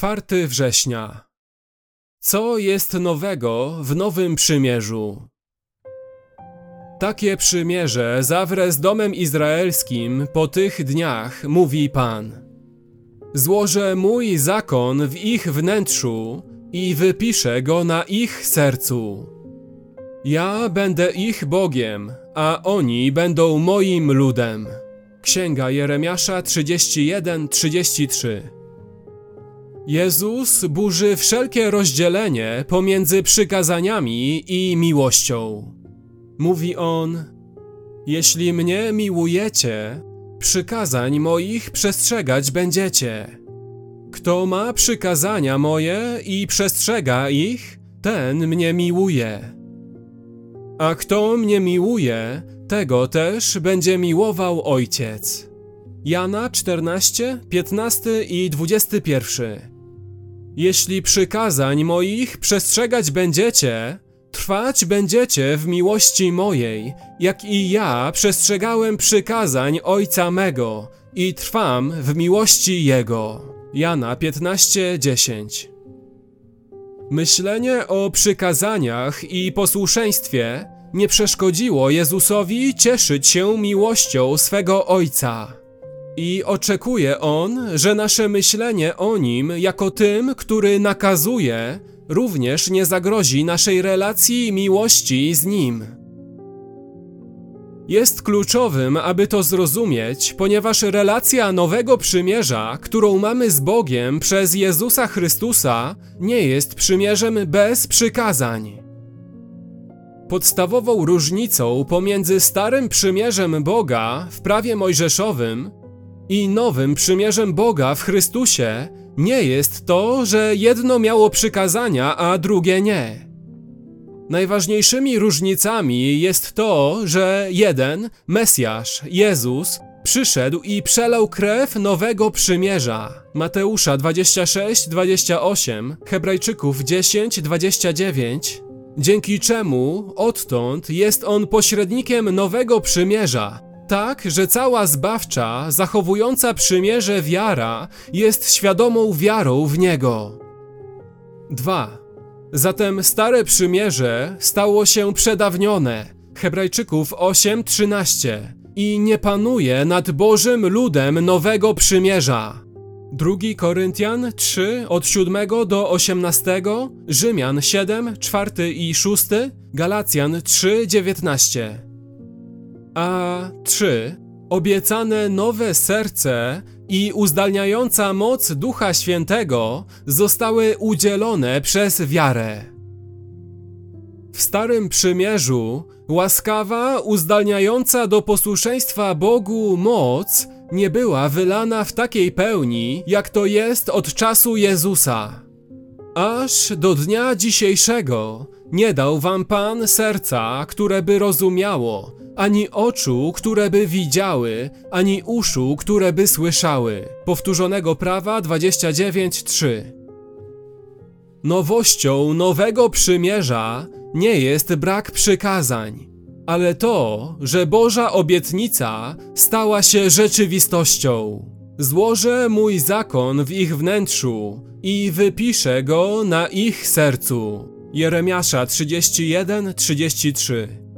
4 września. Co jest nowego w Nowym Przymierzu? Takie przymierze zawrę z domem izraelskim po tych dniach, mówi Pan. Złożę mój zakon w ich wnętrzu i wypiszę go na ich sercu. Ja będę ich Bogiem, a oni będą moim ludem. Księga Jeremiasza 31-33 Jezus burzy wszelkie rozdzielenie pomiędzy przykazaniami i miłością. Mówi on: Jeśli mnie miłujecie, przykazań moich przestrzegać będziecie. Kto ma przykazania moje i przestrzega ich, ten mnie miłuje. A kto mnie miłuje, tego też będzie miłował Ojciec. Jana 14, 15 i 21. Jeśli przykazań moich przestrzegać będziecie, trwać będziecie w miłości mojej, jak i ja przestrzegałem przykazań Ojca mego i trwam w miłości Jego. Jana 15, 10. Myślenie o przykazaniach i posłuszeństwie nie przeszkodziło Jezusowi cieszyć się miłością swego Ojca. I oczekuje on, że nasze myślenie o nim jako tym, który nakazuje, również nie zagrozi naszej relacji miłości z nim. Jest kluczowym, aby to zrozumieć, ponieważ relacja nowego przymierza, którą mamy z Bogiem przez Jezusa Chrystusa, nie jest przymierzem bez przykazań. Podstawową różnicą pomiędzy Starym Przymierzem Boga w prawie mojżeszowym i Nowym Przymierzem Boga w Chrystusie nie jest to, że jedno miało przykazania, a drugie nie. Najważniejszymi różnicami jest to, że jeden, Mesjasz, Jezus, przyszedł i przelał krew nowego przymierza. Mateusza 26, 28, Hebrajczyków 10, 29, dzięki czemu odtąd jest on pośrednikiem nowego przymierza, tak, że cała zbawcza, zachowująca przymierze wiara jest świadomą wiarą w niego. 2. Zatem stare przymierze stało się przedawnione. Hebrajczyków 8:13 i nie panuje nad Bożym ludem nowego przymierza. 2 Koryntian 3 od 7 do 18, Rzymian 7, 4 i 6, Galacjan 3, 19. A 3. Obiecane nowe serce i uzdalniająca moc Ducha Świętego zostały udzielone przez wiarę. W Starym Przymierzu łaskawa, uzdalniająca do posłuszeństwa Bogu moc nie była wylana w takiej pełni, jak to jest od czasu Jezusa. Aż do dnia dzisiejszego nie dał wam Pan serca, które by rozumiało, ani oczu, które by widziały, ani uszu, które by słyszały. Powtórzonego prawa 29.3 Nowością nowego przymierza nie jest brak przykazań, ale to, że Boża obietnica stała się rzeczywistością. Złożę mój zakon w ich wnętrzu i wypiszę go na ich sercu. Jeremiasza 31:33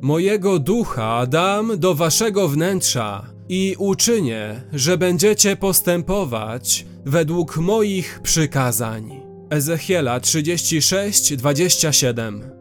Mojego ducha dam do waszego wnętrza i uczynię, że będziecie postępować według moich przykazań. Ezechiela 36:27